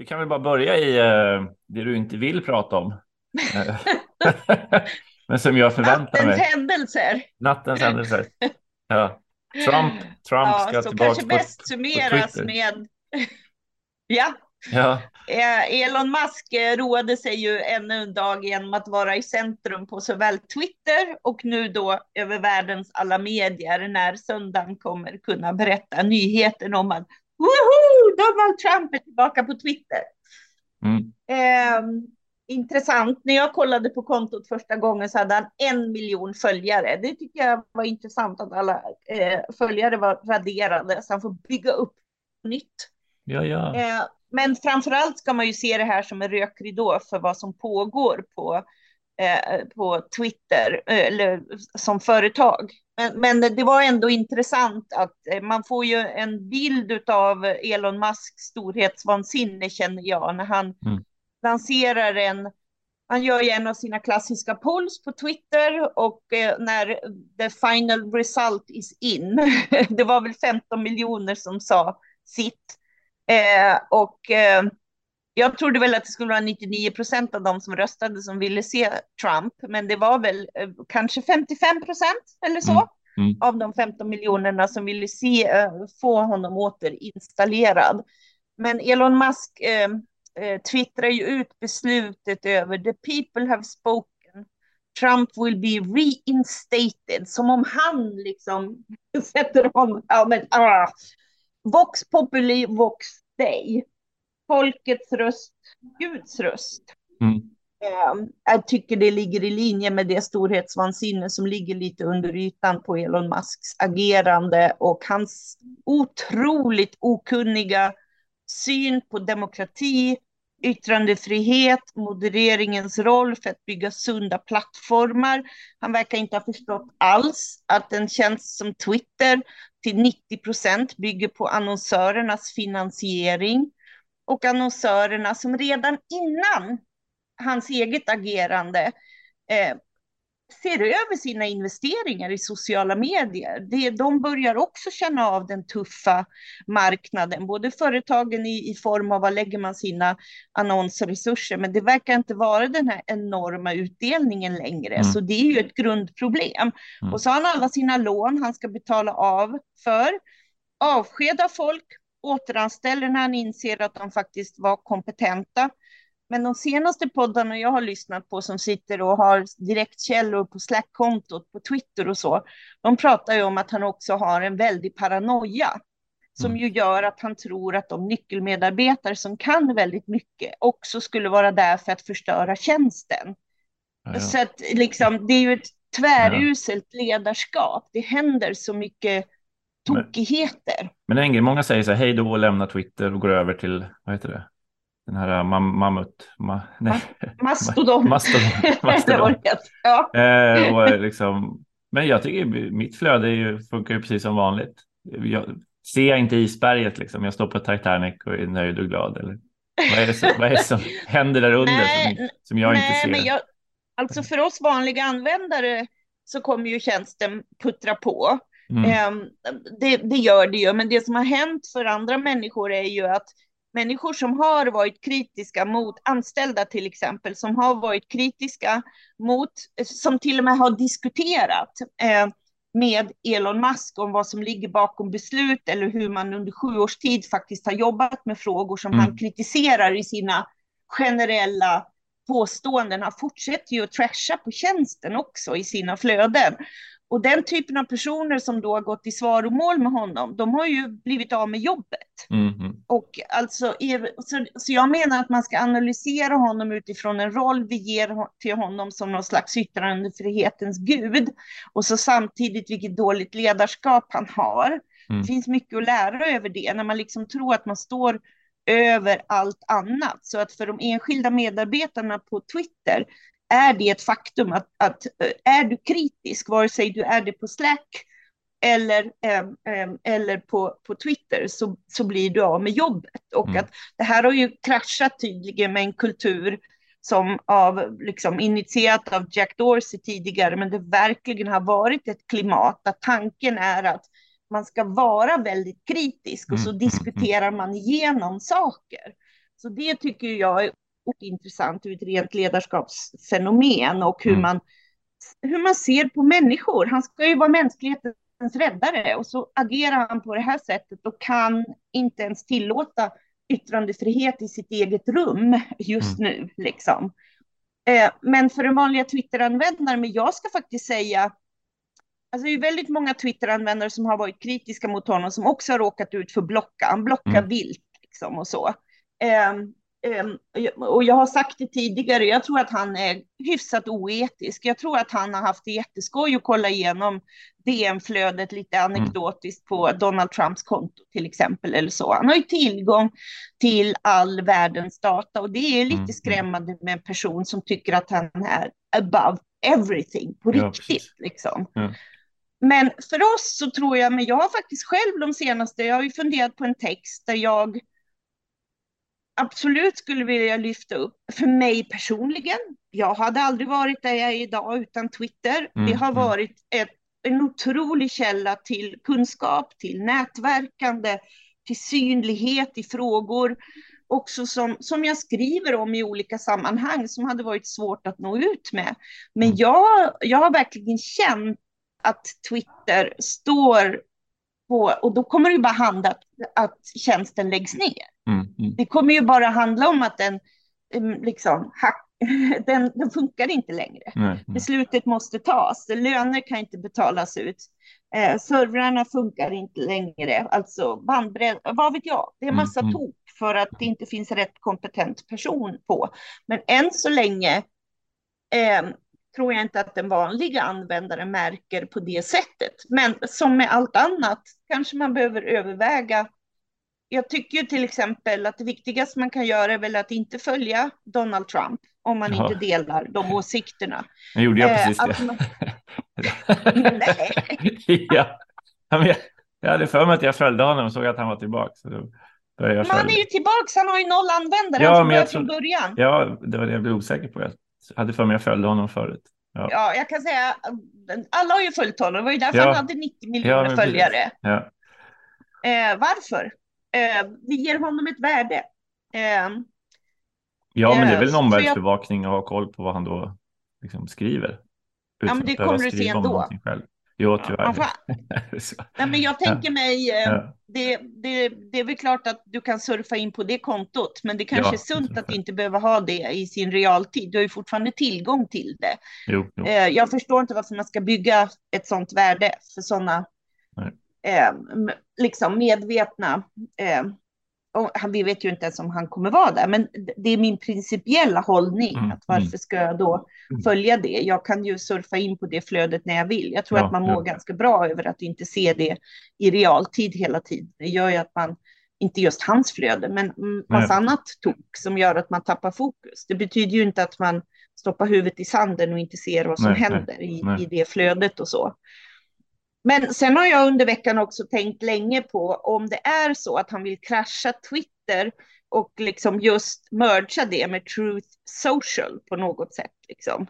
Vi kan väl bara börja i uh, det du inte vill prata om. Men som jag förväntar mig. Nattens händelser. Nattens händelser. Ja. Trump, Trump ja, ska tillbaka kanske på, bäst summeras med... ja, Ja, eh, Elon Musk eh, roade sig ju ännu en dag genom att vara i centrum på såväl Twitter och nu då över världens alla medier när söndagen kommer kunna berätta nyheten om att Woho! Donald Trump är tillbaka på Twitter. mm. Eh, intressant. När jag kollade på kontot första gången så hade han en miljon följare. Det tycker jag var intressant att alla eh, följare var raderade så han får bygga upp nytt. ja, ja. Eh, men framför allt ska man ju se det här som en rökridå för vad som pågår på, eh, på Twitter eh, eller som företag. Men, men det var ändå intressant att eh, man får ju en bild av Elon Musks storhetsvansinne känner jag när han Mm. lanserar en han gör ju en av sina klassiska polls på Twitter och eh, när the final result is in, det var väl 15 miljoner som sa sitt. Eh, och eh, jag trodde väl att det skulle vara 99 procent av dem som röstade som ville se Trump, men det var väl eh, kanske 55 procent eller så Mm, mm. av de 15 miljonerna som ville se, eh, få honom återinstallerad. Men Elon Musk eh, eh, twittrar ju ut beslutet över the people have spoken. Trump will be reinstated, som om han liksom sätter om, ja men ah. Vox populi, vox dei. Folkets röst, Guds röst. Mm. Eh, Jag tycker det ligger i linje med det storhetsvansinne som ligger lite under ytan på Elon Musks agerande och hans otroligt okunniga syn på demokrati, yttrandefrihet, modereringens roll för att bygga sunda plattformar. Han verkar inte ha förstått alls att en tjänst som Twitter till 90 procent bygger på annonsörernas finansiering och annonsörerna som redan innan hans eget agerande eh, ser över sina investeringar i sociala medier. Det, de börjar också känna av den tuffa marknaden, både företagen i, i form av vad lägger man sina annonsresurser, men det verkar inte vara den här enorma utdelningen längre, Mm. så det är ju ett grundproblem. Mm. Och så har han alla sina lån han ska betala av för, avskeda folk, återanställer när han inser att de faktiskt var kompetenta. Men de senaste poddarna jag har lyssnat på som sitter och har direktkällor på Slack-kontot, på Twitter och så, de pratar ju om att han också har en väldig paranoia som Mm. ju gör att han tror att de nyckelmedarbetare som kan väldigt mycket också skulle vara där för att förstöra tjänsten. Ja, ja. Så att liksom, det är ju ett tväruselt ledarskap. Det händer så mycket tokigheter. Men en grej, många säger så här, hej då och lämnar Twitter och går över till, vad heter det? Den här uh, mam mammut, ma nej, Mastodon. mastodon. Mastodon. Ja. Eh, och liksom, men jag tycker mitt flöde är ju, funkar ju precis som vanligt. Jag ser jag inte isberget liksom, jag står på Titanic och är nöjd och glad. Eller? Vad, är det som, vad är det som händer där under Nej, som, som jag inte Nej, ser? men jag, alltså för oss vanliga användare så kommer ju tjänsten puttra på. Mm, Ehm, Det, det gör det ju, men det som har hänt för andra människor är ju att människor som har varit kritiska mot anställda till exempel, som har varit kritiska mot, som till och med har diskuterat eh, med Elon Musk om vad som ligger bakom beslut eller hur man under sju års tid faktiskt har jobbat med frågor som Mm. han kritiserar i sina generella påståenden. Han fortsätter ju att trasha på tjänsten också i sina flöden. Och den typen av personer som då har gått i svaromål med honom, de har ju blivit av med jobbet. mm, Och alltså, så, så jag menar att man ska analysera honom utifrån en roll vi ger till honom som någon slags yttrandefrihetens gud. Och så samtidigt vilket dåligt ledarskap han har. Mm. Det finns mycket att lära över det, när man liksom tror att man står över allt annat. Så att för de enskilda medarbetarna på Twitter är det ett faktum att, att eh, är du kritisk, vare sig du är det på Slack eller, ehm, ehm, eller på, på Twitter, så, så blir du av med jobbet. Och Mm. att det här har ju kraschat tydligen med en kultur som av, liksom, initierat av Jack Dorsey tidigare, men det verkligen har varit ett klimat där tanken är att man ska vara väldigt kritisk och så Mm, mm, mm. diskuterar man igenom saker. Så det tycker jag är intressant ur ett rent ledarskapsfenomen och hur, Mm. man, hur man ser på människor. Han ska ju vara mänsklighetens räddare och så agerar han på det här sättet och kan inte ens tillåta yttrandefrihet i sitt eget rum just nu. Liksom. Eh, men för den vanliga Twitter-användaren, men jag ska faktiskt säga Alltså det är väldigt många Twitter-användare som har varit kritiska mot honom som också har råkat ut för blocka. Han blockar Mm. vilt liksom och så. Ehm, och jag har sagt det tidigare, jag tror att han är hyfsat oetisk. Jag tror att han har haft det jätteskoj att kolla igenom DM-flödet lite anekdotiskt på Donald Trumps konto till exempel eller så. Han har ju tillgång till all världens data och det är lite Mm, mm. skrämmande med en person som tycker att han är above everything på Ja, riktigt. precis. Liksom. Ja. Men för oss så tror jag, men jag har faktiskt själv de senaste, jag har ju funderat på en text där jag absolut skulle vilja lyfta upp, för mig personligen, jag hade aldrig varit där jag är idag utan Twitter. Mm, Det har mm. varit ett, en otrolig källa till kunskap, till nätverkande, till synlighet i frågor, också som, som jag skriver om i olika sammanhang som hade varit svårt att nå ut med. Men Mm. jag, jag har verkligen känt att Twitter står på, och då kommer det ju bara handla att, att tjänsten läggs ner. Mm. Mm. Det kommer ju bara handla om att den, em, liksom, hack, den, den funkar inte längre. Nej, nej. Beslutet måste tas. Löner kan inte betalas ut. Eh, servrarna funkar inte längre. Alltså bandbredd, vad vet jag. Det är massa Mm, mm. tok för att det inte finns rätt kompetent person på. Men än så länge eh, tror jag inte att den vanliga användaren märker på det sättet. Men som med allt annat kanske man behöver överväga. Jag tycker till exempel att det viktigaste man kan göra är väl att inte följa Donald Trump om man Ja. inte delar de åsikterna. Nu gjorde jag Eh, precis att det. man- Nej. ja. Jag, jag hade för mig att jag följde honom och såg att han var tillbaka. Men han är ju tillbaks, han har ju noll användare, Ja, men jag från tror- början. Ja, det var det jag blev osäker på. Jag hade för mig att jag följde honom förut. Ja. Ja, jag kan säga, alla har ju följt honom, det var ju därför Ja. han hade 90 Ja, miljoner precis. följare. Ja. Eh, varför? Eh, vi ger honom ett värde. Eh, ja, men det är väl en jag- omvärldsbevakning och ha koll på vad han då liksom skriver. Utan men det att kommer du se ändå. Själv. Jo, tyvärr. man får, Så, nej, men jag tänker mig, eh, ja. det, det, det är väl klart att du kan surfa in på det kontot, men det kanske Ja, är sunt att inte behöva ha det i sin realtid. Du har ju fortfarande tillgång till det. Jo, jo. Eh, jag förstår inte varför man ska bygga ett sådant värde för sådana eh, liksom medvetna. Eh, och vi vet ju inte ens om han kommer vara där, men det är min principiella hållning. Mm, Att varför mm. ska jag då Mm. följa det? Jag kan ju surfa in på det flödet när jag vill. Jag tror Ja, att man ja. mår ganska bra över att inte se det i realtid hela tiden. Det gör ju att man, inte just hans flöde, men massa Nej. annat tok som gör att man tappar fokus. Det betyder ju inte att man stoppar huvudet i sanden och inte ser vad som Nej, nej, händer i, nej. i det flödet och så. Men sen har jag under veckan också tänkt länge på om det är så att han vill krascha Twitter och liksom just mergea det med Truth Social på något sätt. Liksom.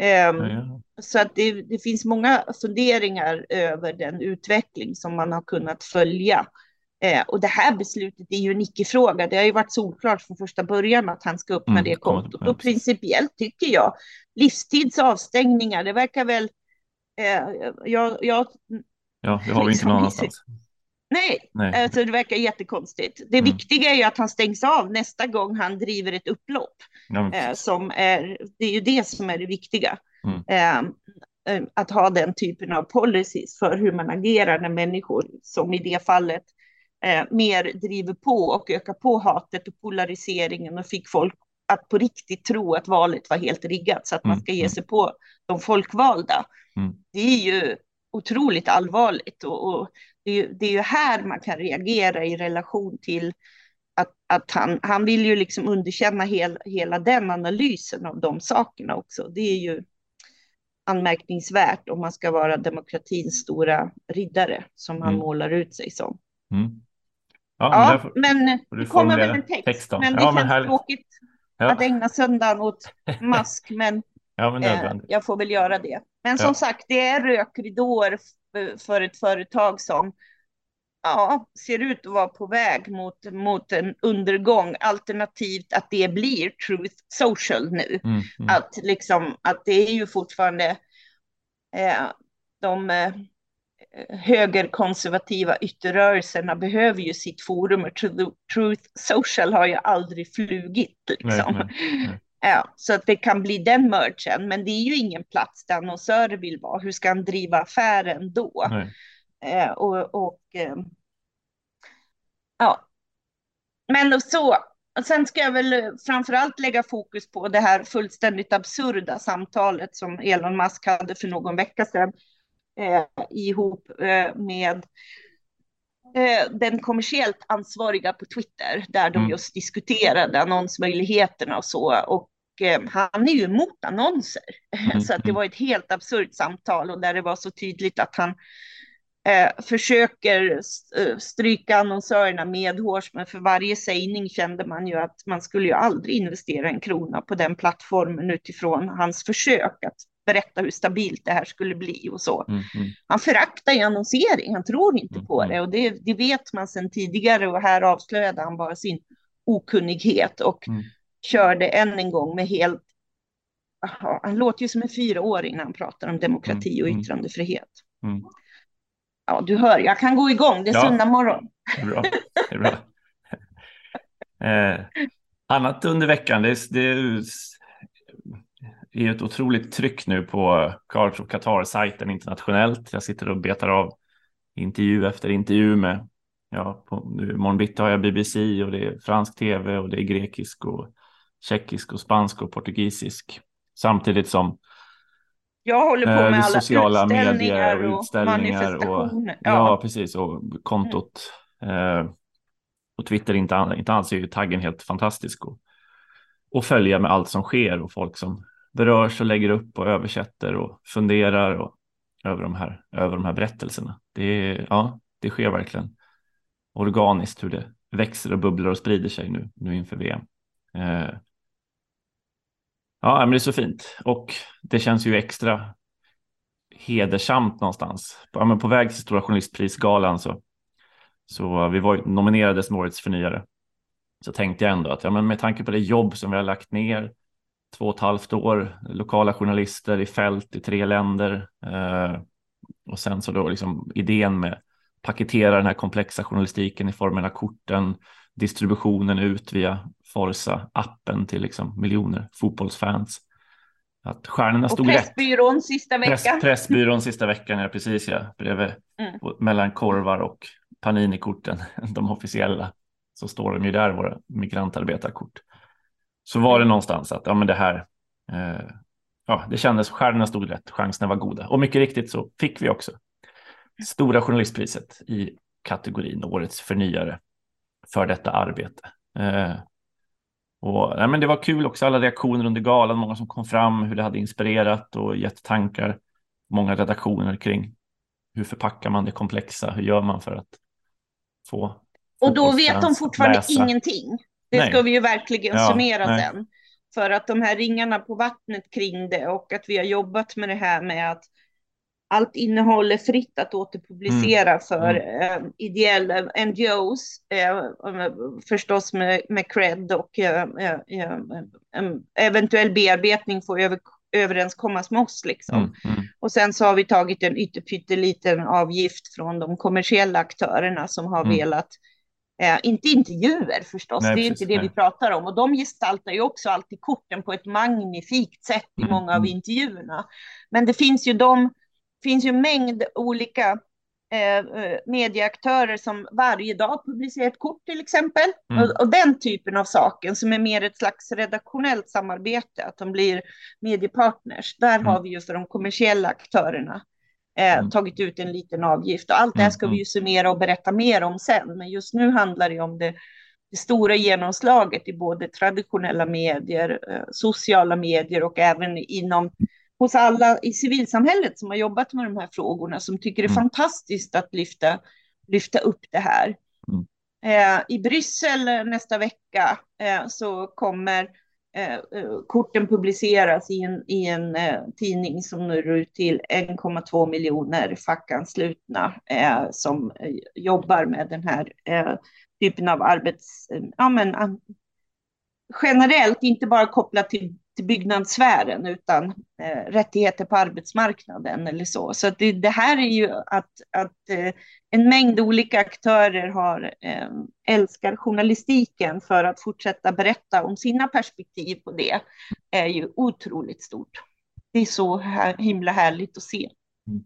Ehm, Ja. Så att det, det finns många funderingar över den utveckling som man har kunnat följa. Eh, och det här beslutet är ju en icke-fråga. Det har ju varit solklart från första början att han ska öppna Mm, det kontot. Och principiellt tycker jag livstidsavstängningar, det verkar väl... Eh, jag, jag, ja, det har vi inte Liksom någon annanstans. nej, Nej. alltså det verkar jättekonstigt. Det Mm. viktiga är ju att han stängs av nästa gång han driver ett upplopp. Ja, Eh, som är, det är ju det som är det viktiga. Mm. Eh, eh, att ha den typen av policies för hur man agerar när människor, som i det fallet, eh, mer driver på och ökar på hatet och polariseringen och fick folk att på riktigt tro att valet var helt riggat så att man Mm, ska ge mm. sig på de folkvalda. Mm. Det är ju otroligt allvarligt och, och det, är ju, det är ju här man kan reagera i relation till att, att han, han vill ju liksom underkänna hel, hela den analysen av de sakerna också. Det är ju anmärkningsvärt om man ska vara demokratins stora riddare som han Mm. målar ut sig som. Mm. Ja, men Ja, men det kommer väl en text. text men det Ja, men känns härligt. tråkigt ja. att ägna söndagen åt mask, men ja, men eh, nödvändigt. jag får väl göra det. Men som Ja. sagt, det är rökridåer för ett företag som ja, ser ut att vara på väg mot, mot en undergång, alternativt att det blir Truth Social nu. Mm, mm. Att, liksom, att det är ju fortfarande eh, de eh, högerkonservativa ytterrörelserna behöver ju sitt forum Truth Social har ju aldrig flugit. Liksom. Nej, nej, nej. Ja, så att det kan bli den merchen, men det är ju ingen plats där annonsörer vill vara. Hur ska han driva affären då? Eh, och, och eh, ja, men så. Sen ska jag väl framförallt lägga fokus på det här fullständigt absurda samtalet som Elon Musk hade för någon vecka sedan eh, ihop eh, med eh, den kommersiellt ansvariga på Twitter, där de mm. just diskuterade annonsmöjligheterna och så. Och eh, han är ju emot annonser, mm. så att det mm. var ett helt absurt samtal och där det var så tydligt att han eh, försöker eh, stryka annonsörerna medhårs, men för varje sägning kände man ju att man skulle ju aldrig investera en krona på den plattformen utifrån hans försök att berätta hur stabilt det här skulle bli och så. Mm, mm. Han föraktar ju annonsering, han tror inte mm, på mm. det och det, det, vet man sedan tidigare och här avslöjade han bara sin okunnighet och mm. Körde än en gång med helt Aha, han låter ju som en fyraåring när han pratar om demokrati och mm, yttrandefrihet. Ja, du hör, jag kan gå igång. Det är ja, söndag morgon. Det är bra. Det är bra. eh, annat under veckan, det, det är ett otroligt tryck nu på of Qatar-sajten internationellt. Jag sitter och betar av intervju efter intervju med, ja, på, nu, imorgon bitti har jag BBC och det är fransk tv och det är grekisk och tjeckisk och spansk och portugisisk. Samtidigt som jag håller på med eh, alla sociala medier och utställningar och, ja. ja. precis och kontot mm. eh, och Twitter inte, inte alls är ju taggen helt fantastisk och, och följa med allt som sker och folk som berörs och lägger upp och översätter och funderar och, över, de här, över de här berättelserna. Det, ja, det sker verkligen organiskt hur det växer och bubblar och sprider sig nu, nu inför VM. Eh, ja, men det är så fint och det känns ju extra hedersamt någonstans. Ja, men på väg till Stora Journalistprisgalan så, så vi var nominerade som årets förnyare. Så tänkte jag ändå att ja, men med tanke på det jobb som vi har lagt ner två och ett halvt år, lokala journalister i fält i tre länder. Eh, och sen så då liksom idén med paketera den här komplexa journalistiken i formen av korten, distributionen ut via Forza, appen till liksom miljoner fotbollsfans. Att stjärnorna stod och Pressbyrån rätt. sista veckan. Press, pressbyrån sista veckan, ja precis ja. Bredvid, mm. mellan korvar och Panini-korten, de officiella, så står de ju där, våra migrantarbetarkort så var det någonstans att ja, men det här, eh, ja, det kändes, stjärnorna stod rätt, chanserna var goda. Och mycket riktigt så fick vi också Stora journalistpriset i kategorin Årets förnyare för detta arbete. Eh, och, nej, men det var kul också, alla reaktioner under galan, många som kom fram, hur det hade inspirerat och gett tankar, många redaktioner kring hur förpackar man det komplexa, hur gör man för att få och då vet de fortfarande läsa. ingenting. Det nej. ska vi ju verkligen ja, summera nej. sen. För att de här ringarna på vattnet kring det och att vi har jobbat med det här med att allt innehåll är fritt att återpublicera mm. för mm. Eh, ideella NGOs, eh, förstås med, med cred och eh, eh, eventuell bearbetning får över, överenskommas med oss. Liksom. Mm. Mm. Och sen så har vi tagit en ytterpytteliten avgift från de kommersiella aktörerna som har mm. velat Eh, inte intervjuer förstås, nej, det är precis, inte det nej. vi pratar om. Och de gestaltar ju också alltid korten på ett magnifikt sätt i mm, många av intervjuerna. Men det finns ju de, finns ju mängd olika eh, eh, medieaktörer som varje dag publicerar ett kort till exempel. Mm. Och, och, den typen av saker som är mer ett slags redaktionellt samarbete, att de blir mediepartners. Där mm. har vi ju för de kommersiella aktörerna eh, mm. tagit ut en liten avgift. Och allt det här ska vi mm, ju summera och berätta mer om sen. Men just nu handlar det om det, det stora genomslaget i både traditionella medier, eh, sociala medier och även inom hos alla i civilsamhället som har jobbat med de här frågorna som tycker det är mm. fantastiskt att lyfta, lyfta upp det här. Mm. Eh, I Bryssel nästa vecka eh, så kommer eh, korten publiceras i en, i en eh, tidning som når ut till 1,2 miljoner fackanslutna eh, som eh, jobbar med den här eh, typen av arbets... Ja, men, generellt, inte bara kopplat till till byggnadssfären utan eh, rättigheter på arbetsmarknaden eller så. Så det, det, här är ju att, att eh, en mängd olika aktörer har, eh, älskar journalistiken för att fortsätta berätta om sina perspektiv på det är ju otroligt stort. Det är så här, himla härligt att se. Mm.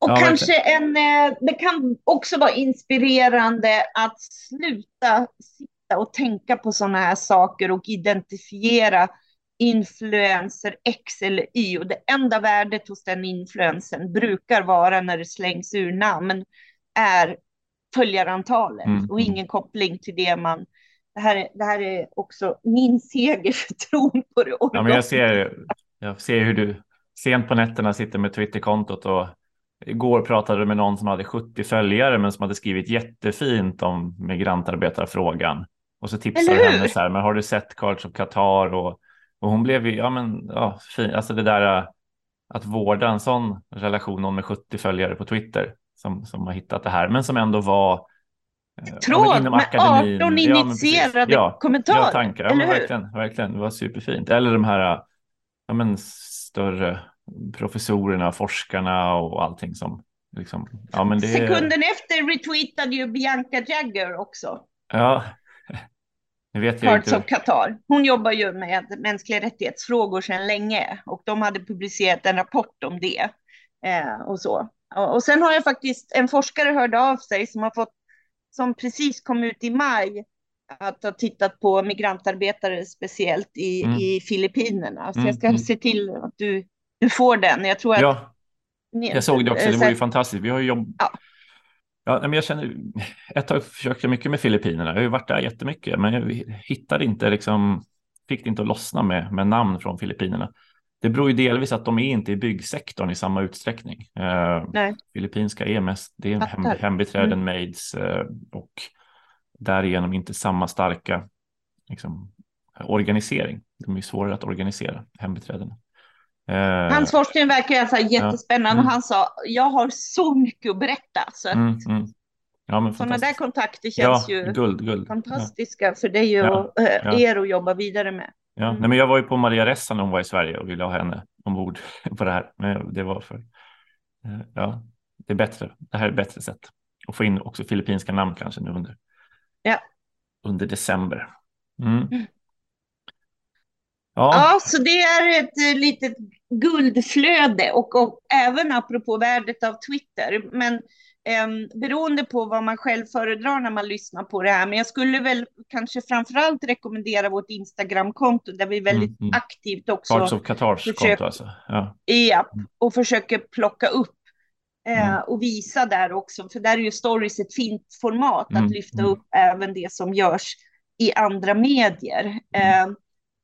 Och ja, kanske en, eh, det kan också vara inspirerande att sluta och tänka på sådana här saker och identifiera influencer X eller Y. Och det enda värdet hos den influensen brukar vara när det slängs ur namn är följarantalet mm. och ingen koppling till det man... Det här, det här är också min seger för tron på det. Ja, men jag, ser, jag ser hur du sent på nätterna sitter med Twitterkontot och Igår pratade du med någon som hade 70 följare men som hade skrivit jättefint om migrantarbetarfrågan. Och så tipsade henne så här, men har du sett Cards of Qatar? Och, och hon blev ju, ja men, ja, fin. Alltså det där att vårda en sån relation, någon med 70 följare på Twitter som, som har hittat det här, men som ändå var äh, Tråd med akademin. 18 initierade ja, kommentarer. Ja, tankar. Ja, verkligen, verkligen. Det var superfint. Eller de här ja, men, större professorerna, forskarna och allting som liksom, ja, men det... Sekunden efter retweetade ju Bianca Jagger också. Ja, inte. of Qatar. Hon jobbar ju med mänskliga rättighetsfrågor sedan länge och de hade publicerat en rapport om det eh, och så. Och, och sen har jag faktiskt en forskare hörde av sig som har fått som precis kom ut i maj att ha tittat på migrantarbetare speciellt i, mm. i Filippinerna. Så mm. jag ska mm. se till att du, du får den. Jag tror att ja, jag såg det också. Det var ju fantastiskt. Vi har jobb... Ja. Ja, men jag känner, ett tag försökte jag mycket med Filippinerna. Jag har ju varit där jättemycket, men jag hittade inte liksom, fick det inte att lossna med, med namn från Filippinerna. Det beror ju delvis att de är inte i byggsektorn i samma utsträckning. Eh, Nej. Filippinska är mest, det är hem, hembiträden, mm. maids eh, och därigenom inte samma starka liksom, organisering. De är svårare att organisera, hembiträdena. Eh, Hans forskning verkar alltså jättespännande. Ja. Mm. Han sa, jag har så mycket att berätta. Så mm, mm. Ja, Sådana där kontakter känns ja, ju guld, guld. fantastiska ja. för dig och ja, eh, er att jobba vidare med. Ja, mm. Nej, men jag var ju på Maria Ressa när hon var i Sverige och ville ha henne ombord på det här. Men det var för, eh, ja, det är bättre. Det här är ett bättre sätt. att få in också filippinska namn kanske nu under, ja. under december. Mm. mm. Ja. ja, så det är ett litet guldflöde och, och även apropå värdet av Twitter. Men eh, beroende på vad man själv föredrar när man lyssnar på det här. Men jag skulle väl kanske framförallt rekommendera vårt Instagramkonto där vi väldigt mm, mm. aktivt också. Parts of Qatars försöker, konto alltså. Ja. ja, mm. och försöker plocka upp eh, mm. och visa där också. För där är ju stories ett fint format att mm, lyfta mm. upp även det som görs i andra medier. Eh,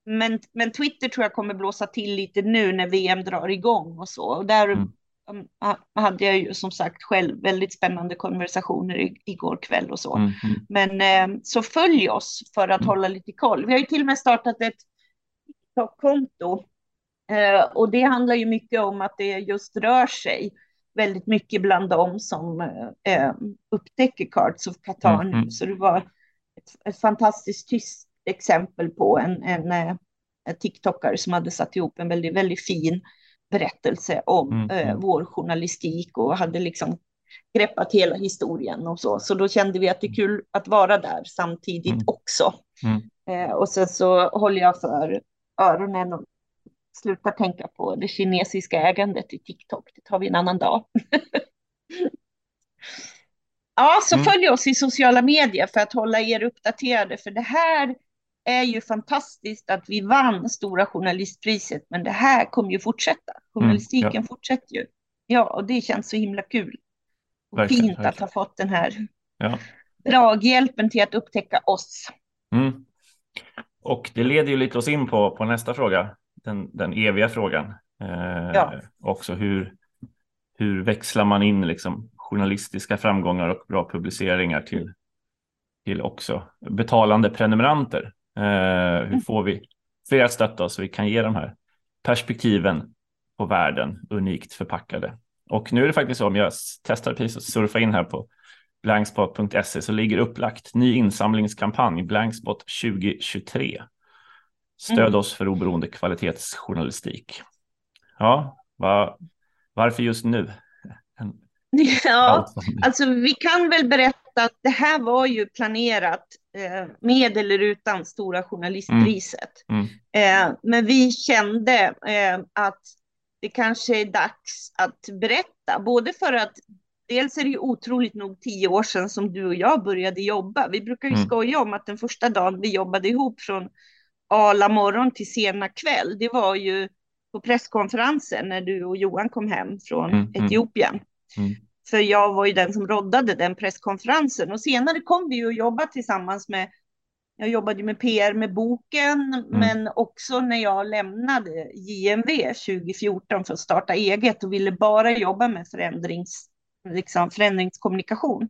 men, men Twitter tror jag kommer blåsa till lite nu när VM drar igång och så. Och där mm. Um, hade jag ju som sagt själv väldigt spännande konversationer i, igår kväll och så. Mm. mm. Men eh, så följ oss för att mm. hålla lite koll. Vi har ju till och med startat ett TikTok-konto eh, och det handlar ju mycket om att det just rör sig väldigt mycket bland dem som eh, upptäcker Cards of Qatar mm. nu. Så det var ett, ett fantastiskt tyst exempel på en, en, en eh, TikTokare som hade satt ihop en väldigt, väldigt fin berättelse om mm. eh, mm. vår journalistik och hade liksom greppat hela historien och så. Så då kände vi att det är kul att vara där samtidigt mm. också. Mm. Eh, och sen så håller jag för öronen och slutar tänka på det kinesiska ägandet i TikTok. Det tar vi en annan dag. ja, så mm. följ oss i sociala medier för att hålla er uppdaterade, för det här är ju fantastiskt att vi vann Stora Journalistpriset, men det här kommer ju fortsätta. Journalistiken mm, ja. fortsätter ju. Ja, och det känns så himla kul. Och verkligen, fint verkligen. att ha fått den här ja. draghjälpen till att upptäcka oss. Mm. Och det leder ju lite oss in på, på nästa fråga, den, den eviga frågan. Eh, ja. Också hur, hur växlar man in liksom journalistiska framgångar och bra publiceringar till, till också betalande prenumeranter? Eh, hur får vi fler att stötta oss så vi kan ge de här perspektiven på världen unikt förpackade. Och nu är det faktiskt så om jag testar precis att surfa in här på blankspot.se så ligger upplagt ny insamlingskampanj Blankspot 2023. Stöd mm. oss för oberoende kvalitetsjournalistik. Ja, va, varför just nu? Ja, alltså vi kan väl berätta att det här var ju planerat eh, med eller utan Stora Journalistpriset. Mm. Mm. Eh, men vi kände eh, att det kanske är dags att berätta, både för att dels är det ju otroligt nog tio år sedan som du och jag började jobba. Vi brukar ju mm. skoja om att den första dagen vi jobbade ihop från ala morgon till sena kväll, det var ju på presskonferensen när du och Johan kom hem från mm, mm. Etiopien. Mm. För jag var ju den som roddade den presskonferensen och senare kom vi ju att jobba tillsammans med jag jobbade med PR med boken, mm. men också när jag lämnade JMV 2014 för att starta eget och ville bara jobba med förändrings, liksom förändringskommunikation.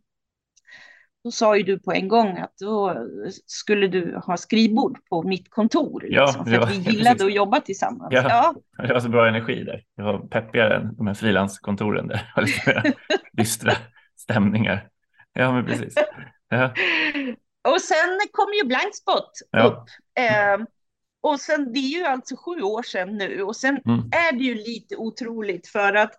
Då sa ju du på en gång att då skulle du ha skrivbord på mitt kontor. Liksom, ja, för att vi gillade ja, att jobba tillsammans. Ja, ja. Det var så bra energi där. Jag var peppigare än de här frilanskontoren där. Det lite dystra stämningar. Ja, men precis. Ja. Och sen kom ju Blankspot upp. Eh, och sen, det är ju alltså sju år sedan nu. Och sen mm. är det ju lite otroligt för att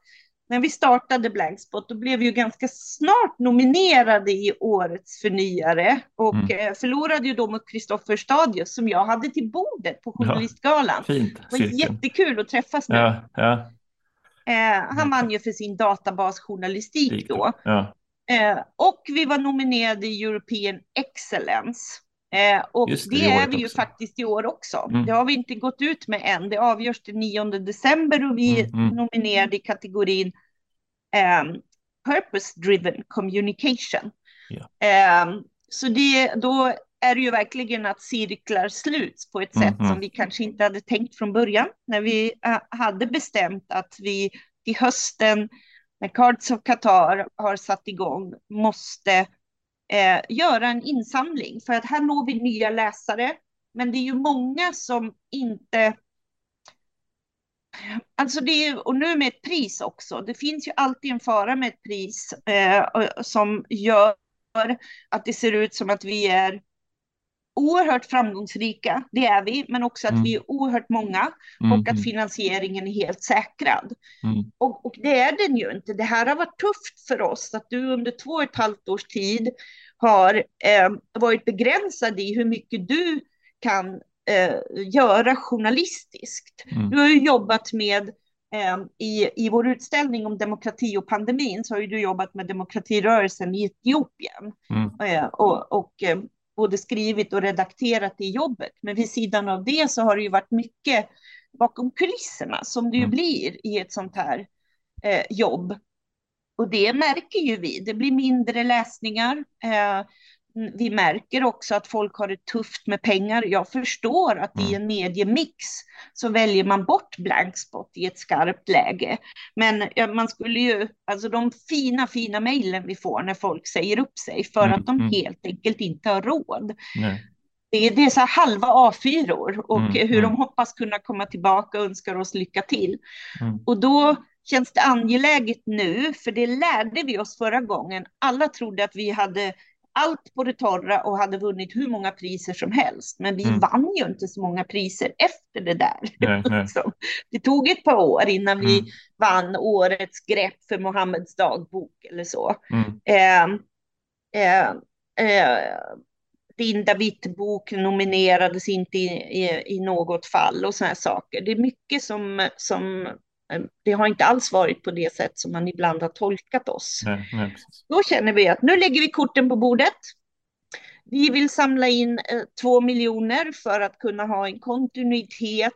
när vi startade Blankspot, då blev vi ju ganska snart nominerade i årets förnyare och mm. Eh, förlorade ju då mot Kristoffer Stadius som jag hade till bordet på Journalistgalan. Ja, fint, det var jättekul att träffas nu. Ja, ja. Eh, han vann ju för sin databasjournalistik då. Ja. Eh, och vi var nominerade i European Excellence. Eh, och det, det är vi ju också. faktiskt i år också. Mm. Det har vi inte gått ut med än. Det avgörs den 9 december och vi är mm, mm. nominerade i kategorin eh, Purpose Driven Communication. Ja. Eh, så det, då är det ju verkligen att cirklar sluts på ett sätt mm, som mm. vi kanske inte hade tänkt från början när vi äh, hade bestämt att vi till hösten när Cards of Qatar har satt igång måste eh, göra en insamling för att här når vi nya läsare. Men det är ju många som inte Alltså det är, och nu med ett pris också. Det finns ju alltid en fara med ett pris eh, som gör att det ser ut som att vi är oerhört framgångsrika, det är vi, men också att mm. vi är oerhört många mm. och att mm. finansieringen är helt säkrad. Mm. Och, och, det är den ju inte. Det här har varit tufft för oss, att du under två och ett halvt års tid har eh, varit begränsad i hur mycket du kan eh, göra journalistiskt. Mm. Du har ju jobbat med eh, i, I vår utställning om demokrati och pandemin så har du jobbat med demokratirörelsen i Etiopien. Mm. Eh, och, och eh, både skrivit och redakterat i jobbet. Men vid sidan av det så har det ju varit mycket bakom kulisserna som det ju mm. blir i ett sånt här eh, jobb. Och det märker ju vi. Det blir mindre läsningar. Eh, vi märker också att folk har det tufft med pengar. Jag förstår att i mm. en mediemix så väljer man bort blankspot i ett skarpt läge. Men man skulle ju, alltså de fina, fina mejlen vi får när folk säger upp sig för mm, att de mm. helt enkelt inte har råd. Nej. Det är, det är så halva A4 och mm, hur de mm. hoppas kunna komma tillbaka och önskar oss lycka till. Mm. Och då känns det angeläget nu, för det lärde vi oss förra gången. Alla trodde att vi hade allt på det torra och hade vunnit hur många priser som helst. Men vi mm. vann ju inte så många priser efter det där. Nej, nej. det tog ett par år innan mm. vi vann årets grepp för Mohammeds dagbok eller så. Mm. Eh, eh, eh, Linda Witt-bok nominerades inte i, i, i, något fall och sådana saker. Det är mycket som, som det har inte alls varit på det sätt som man ibland har tolkat oss. Nej, nej, Då känner vi att nu lägger vi korten på bordet. Vi vill samla in eh, två miljoner för att kunna ha en kontinuitet,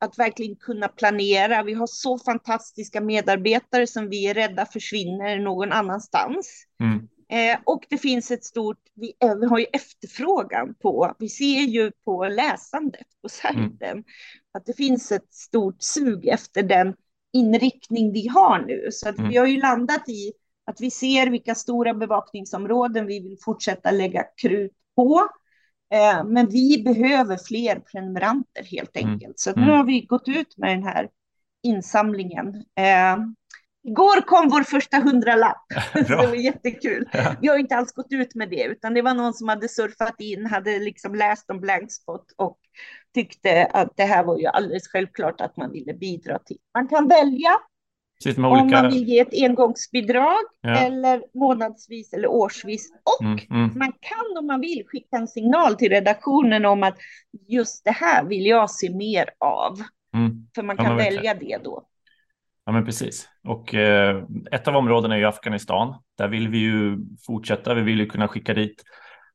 att verkligen kunna planera. Vi har så fantastiska medarbetare som vi är rädda försvinner någon annanstans. Mm. Eh, och det finns ett stort, vi, eh, vi, har ju efterfrågan på, vi ser ju på läsandet på sajten, mm. att det finns ett stort sug efter den inriktning vi har nu. Så att mm. vi har ju landat i att vi ser vilka stora bevakningsområden vi vill fortsätta lägga krut på. Eh, men vi behöver fler prenumeranter helt Mm. enkelt. Så Mm. nu har vi gått ut med den här insamlingen. Eh, igår kom vår första hundralapp, det var jättekul. Ja. Vi har inte alls gått ut med det, utan det var någon som hade surfat in, hade liksom läst om Blankspot och tyckte att det här var ju alldeles självklart att man ville bidra till. Man kan välja Precis med om olika... man vill ge ett engångsbidrag Ja. eller månadsvis eller årsvis. Och Mm, mm, man kan om man vill skicka en signal till redaktionen om att just det här vill jag se mer av. mm. För man Ja, kan men välja det då. Ja, men precis. Och eh, ett av områdena är ju Afghanistan. Där vill vi ju fortsätta. Vi vill ju kunna skicka dit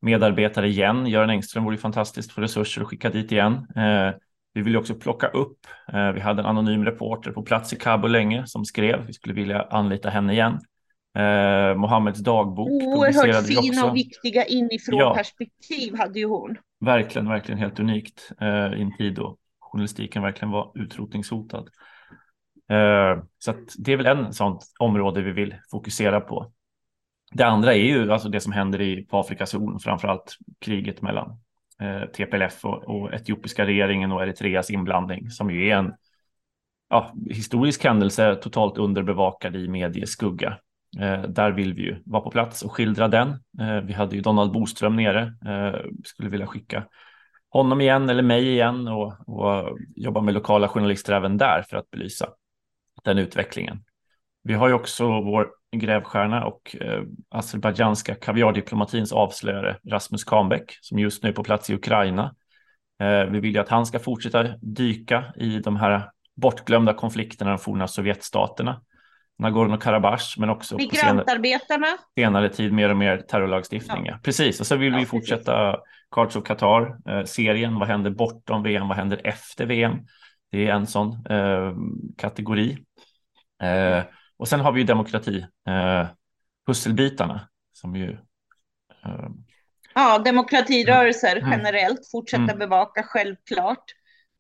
medarbetare igen. Göran Engström vore ju fantastiskt för resurser att skicka dit igen. Eh, vi vill ju också plocka upp. Eh, vi hade en anonym reporter på plats i Kabul länge som skrev. Vi skulle vilja anlita henne igen. Eh, Mohammeds dagbok Oerhört fina också. och viktiga inifrån Ja. perspektiv hade ju hon. Verkligen, verkligen helt unikt eh, i en tid då journalistiken verkligen var utrotningshotad. Eh, så att det är väl en sånt område vi vill fokusera på. Det andra är ju alltså det som händer i, på Afrikas horn, framförallt kriget mellan eh, TPLF och, och etiopiska regeringen och Eritreas inblandning som ju är en ja, historisk händelse totalt underbevakad i medieskugga. Eh, där vill vi ju vara på plats och skildra den. Eh, vi hade ju Donald Boström nere, eh, skulle vilja skicka honom igen eller mig igen och, och jobba med lokala journalister även där för att belysa den utvecklingen. Vi har ju också vår grävstjärna och eh, azerbajdzjanska kaviardiplomatins avslöjare Rasmus Kahnbäck som just nu är på plats i Ukraina. Eh, vi vill ju att han ska fortsätta dyka i de här bortglömda konflikterna i de forna Sovjetstaterna. Nagorno-Karabach, men också på senare, Migrantarbetarna, senare tid mer och mer terrorlagstiftning. Ja. Precis, och så vill Ja, vi fortsätta Cards of Qatar, eh, serien, vad händer bortom VM, vad händer efter VM? Det är en sån eh, kategori. Eh, och sen har vi ju demokrati, eh, pusselbitarna som ju eh, ja, demokratirörelser Mm. generellt, fortsätta Mm. bevaka självklart.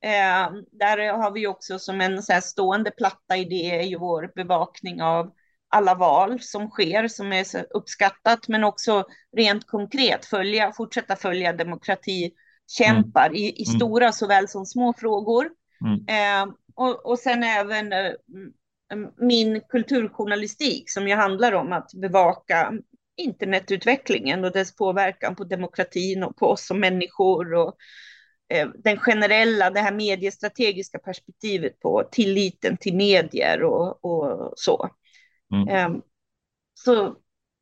Eh, där har vi också som en så här stående platta i det är ju vår bevakning av alla val som sker som är uppskattat men också rent konkret följa, fortsätta följa demokratikämpar i, i Mm. stora såväl som små frågor. Mm. Eh, och, och sen även eh, min kulturjournalistik som ju handlar om att bevaka internetutvecklingen och dess påverkan på demokratin och på oss som människor och eh, den generella, det här mediestrategiska perspektivet på tilliten till medier och, och så. Mm. Ehm, så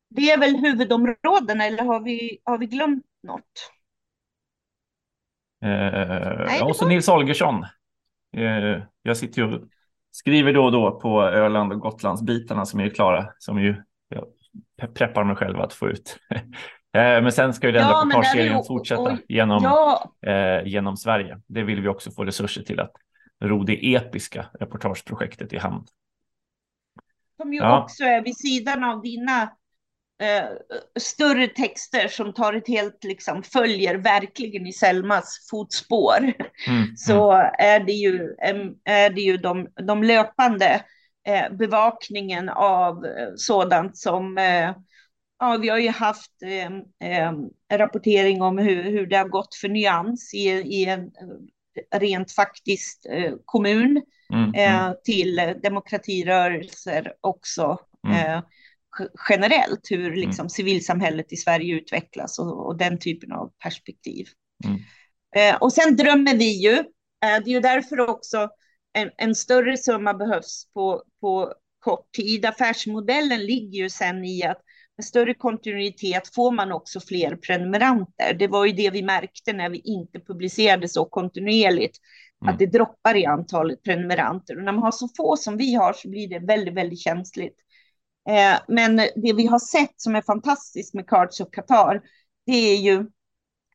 det är väl huvudområdena eller har vi, har vi glömt något? Eh, det och så Nils Holgersson. Eh, jag sitter ju skriver då och då på Öland och Gotlandsbitarna som är klara, som ju jag preppar mig själv att få ut. eh, men sen ska ju den Ja, reportageserien fortsätta och- genom, Ja, eh, genom Sverige. Det vill vi också få resurser till att ro det episka reportageprojektet i hamn. som ju Ja. också är vid sidan av dina eh, större texter som tar ett helt, liksom, följer verkligen i Selmas fotspår. Mm, så är det ju, är det ju de, de löpande eh, bevakningen av eh, sådant som eh, Ja, vi har ju haft eh, rapportering om hur, hur det har gått för nyans i, i en rent faktiskt kommun mm, mm, till demokratirörelser också Mm. Generellt, hur liksom civilsamhället i Sverige utvecklas och, och den typen av perspektiv. Mm. Eh, och sen drömmer vi ju, eh, det är ju därför också en, en större summa behövs på, på kort tid. Affärsmodellen ligger ju sen i att med större kontinuitet får man också fler prenumeranter. Det var ju det vi märkte när vi inte publicerade så kontinuerligt, Mm. att det droppar i antalet prenumeranter. Och när man har så få som vi har så blir det väldigt, väldigt känsligt. Eh, men det vi har sett som är fantastiskt med Cards of Qatar, det är ju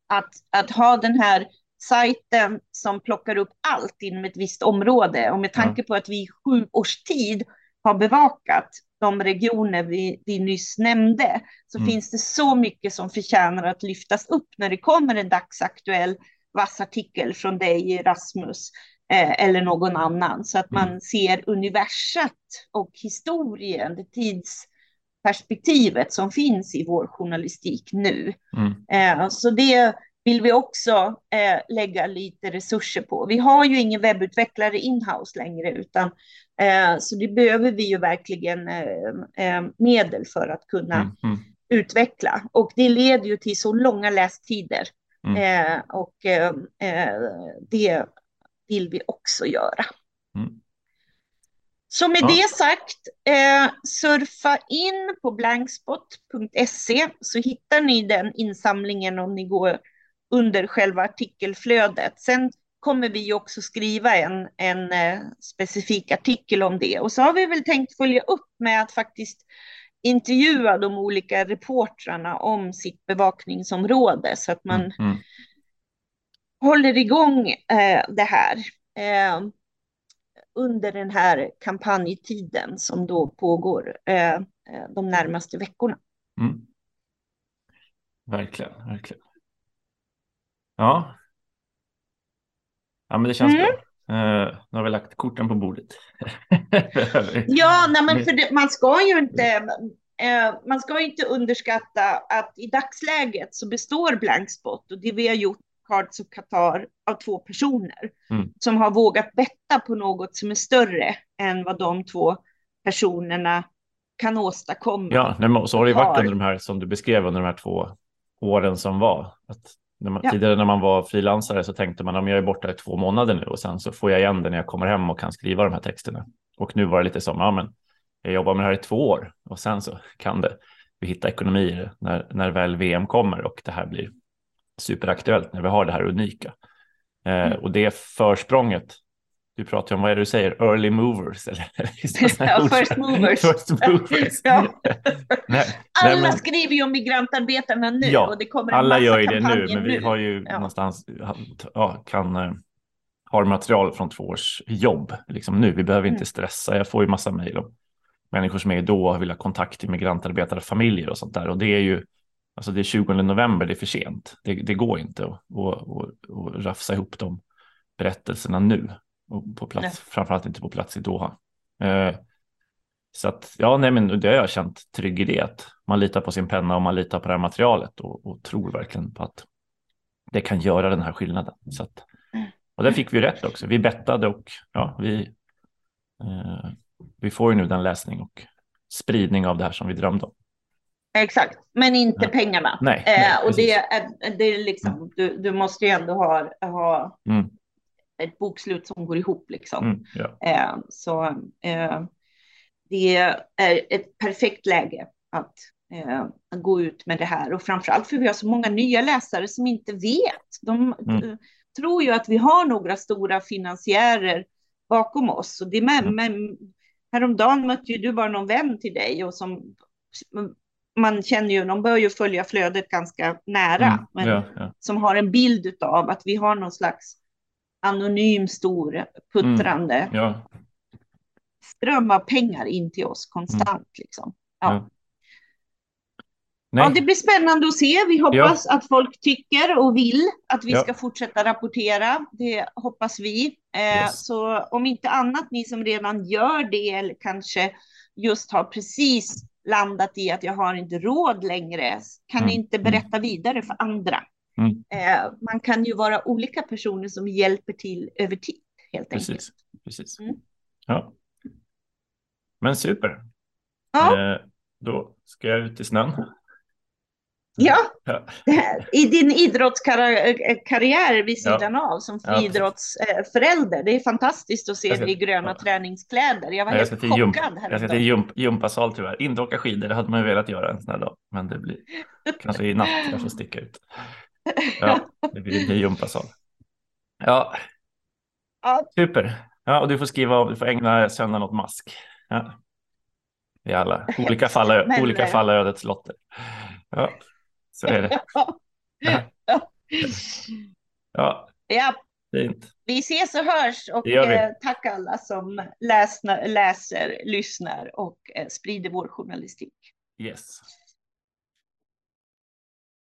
att, att ha den här sajten som plockar upp allt inom ett visst område. Och med tanke på att vi i sju års tid har bevakat de regioner vi, vi nyss nämnde, så Mm. finns det så mycket som förtjänar att lyftas upp när det kommer en dagsaktuell vass artikel från dig, Rasmus, eller någon annan. Så att man Mm. ser universet och historien, det tidsperspektivet som finns i vår journalistik nu. mm. Eh, så det, vill vi också eh, lägga lite resurser på. Vi har ju ingen webbutvecklare inhouse längre, utan eh, så det behöver vi ju verkligen eh, eh medel för att kunna mm, mm. utveckla. Och det leder ju till så långa lästider. Mm. Eh, och eh, det vill vi också göra. Mm. Så med ja. det sagt, eh, surfa in på blankspot.se så hittar ni den insamlingen om ni går under själva artikelflödet. Sen kommer vi också skriva en, en eh, specifik artikel om det. Och så har vi väl tänkt följa upp med att faktiskt intervjua de olika reportrarna om sitt bevakningsområde så att man mm, mm. Håller igång eh, det här. Eh, under den här kampanjtiden som då pågår eh, eh, de närmaste veckorna. Mm. Verkligen, verkligen. Ja. Ja, men det känns mm. bra. Uh, nu har vi lagt korten på bordet. ja, nej, men för det, man ska ju inte uh, man ska inte underskatta att i dagsläget så består Blankspot och det vi har gjort Cards of Qatar av två personer mm. som har vågat betta på något som är större än vad de två personerna kan åstadkomma. Ja, så har det varit under de här som du beskrev under de här två åren som var. Att när man, ja. Tidigare när man var frilansare så tänkte man om jag är borta i två månader nu och sen så får jag igen det när jag kommer hem och kan skriva de här texterna. Och nu var det lite som, ja men jag jobbar med det här i två år och sen så kan det, vi hitta ekonomier när, när väl VM kommer och det här blir superaktuellt när vi har det här unika. Eh, mm. Och det försprånget, du pratar om, vad är det du säger, early movers? Eller? ja, first movers. first movers. ja. nej, alla nej, men... skriver ju om migrantarbetarna nu ja, och det kommer en alla gör ju det nu, men vi har ju ja. någonstans, ja, kan eh, har material från två års jobb liksom nu. Vi behöver inte mm. stressa. Jag får ju massa mejl om människor som är då och vill ha kontakt till migrantarbetare, familjer och sånt där. Och det är ju Alltså det är 20 november, det är för sent. Det, det går inte att, att, att, att rafsa ihop de berättelserna nu. Och på plats, nej. framförallt inte på plats i Doha. Eh, så att, ja, nej, men det har jag känt trygg i det. Att man litar på sin penna och man litar på det här materialet och, och tror verkligen på att det kan göra den här skillnaden. Så att, mm. och där fick vi rätt också. Vi bettade och ja, vi, eh, vi får ju nu den läsning och spridning av det här som vi drömde om. Exakt, men inte pengarna. Nej, nej, eh, och det är, det är liksom, mm. du, du måste ju ändå ha, ha mm. ett bokslut som går ihop. Liksom. Mm, ja. eh, så eh, det är ett perfekt läge att, eh, gå ut med det här. Och framför allt för vi har så många nya läsare som inte vet. De mm. tror ju att vi har några stora finansiärer bakom oss. Och det med, mm. med, häromdagen mötte ju du bara någon vän till dig och som man känner ju, de bör ju följa flödet ganska nära, mm, men ja, ja. som har en bild av att vi har någon slags anonym stor puttrande mm, ja. ström av pengar in till oss konstant. Mm. Liksom. Ja. Ja, det blir spännande att se. Vi hoppas att folk tycker och vill att vi ska fortsätta rapportera. Det hoppas vi. Eh, yes. Så om inte annat, ni som redan gör det eller kanske just har precis landat i att jag har inte råd längre, kan mm. inte mm. berätta vidare för andra. Mm. Eh, man kan ju vara olika personer som hjälper till över tid, helt precis, enkelt. Precis. Mm. Ja. Men super. Ja. Eh, då ska jag ut i snön. Ja, i din idrottskarriär vid sidan ja. av som friidrottsförälder. Det är fantastiskt att se dig i gröna ja. träningskläder. Jag var jag helt chockad. Jump, jag ska till jump, gympasal tyvärr. Inte åka skidor, det hade man ju velat göra en sån här dag. Men det blir kanske i natt jag får sticka ut. Ja, det blir inte gympasal. Ja. ja, super. Ja, och du får skriva av, du får ägna söndagen åt mask. Ja. Vi alla olika fall, olika fall ödets lotter. Ja. Så är det. Ja. ja. ja. Fint. Vi ses och hörs och eh, tack alla som läsna, läser, lyssnar och eh, sprider vår journalistik. Yes.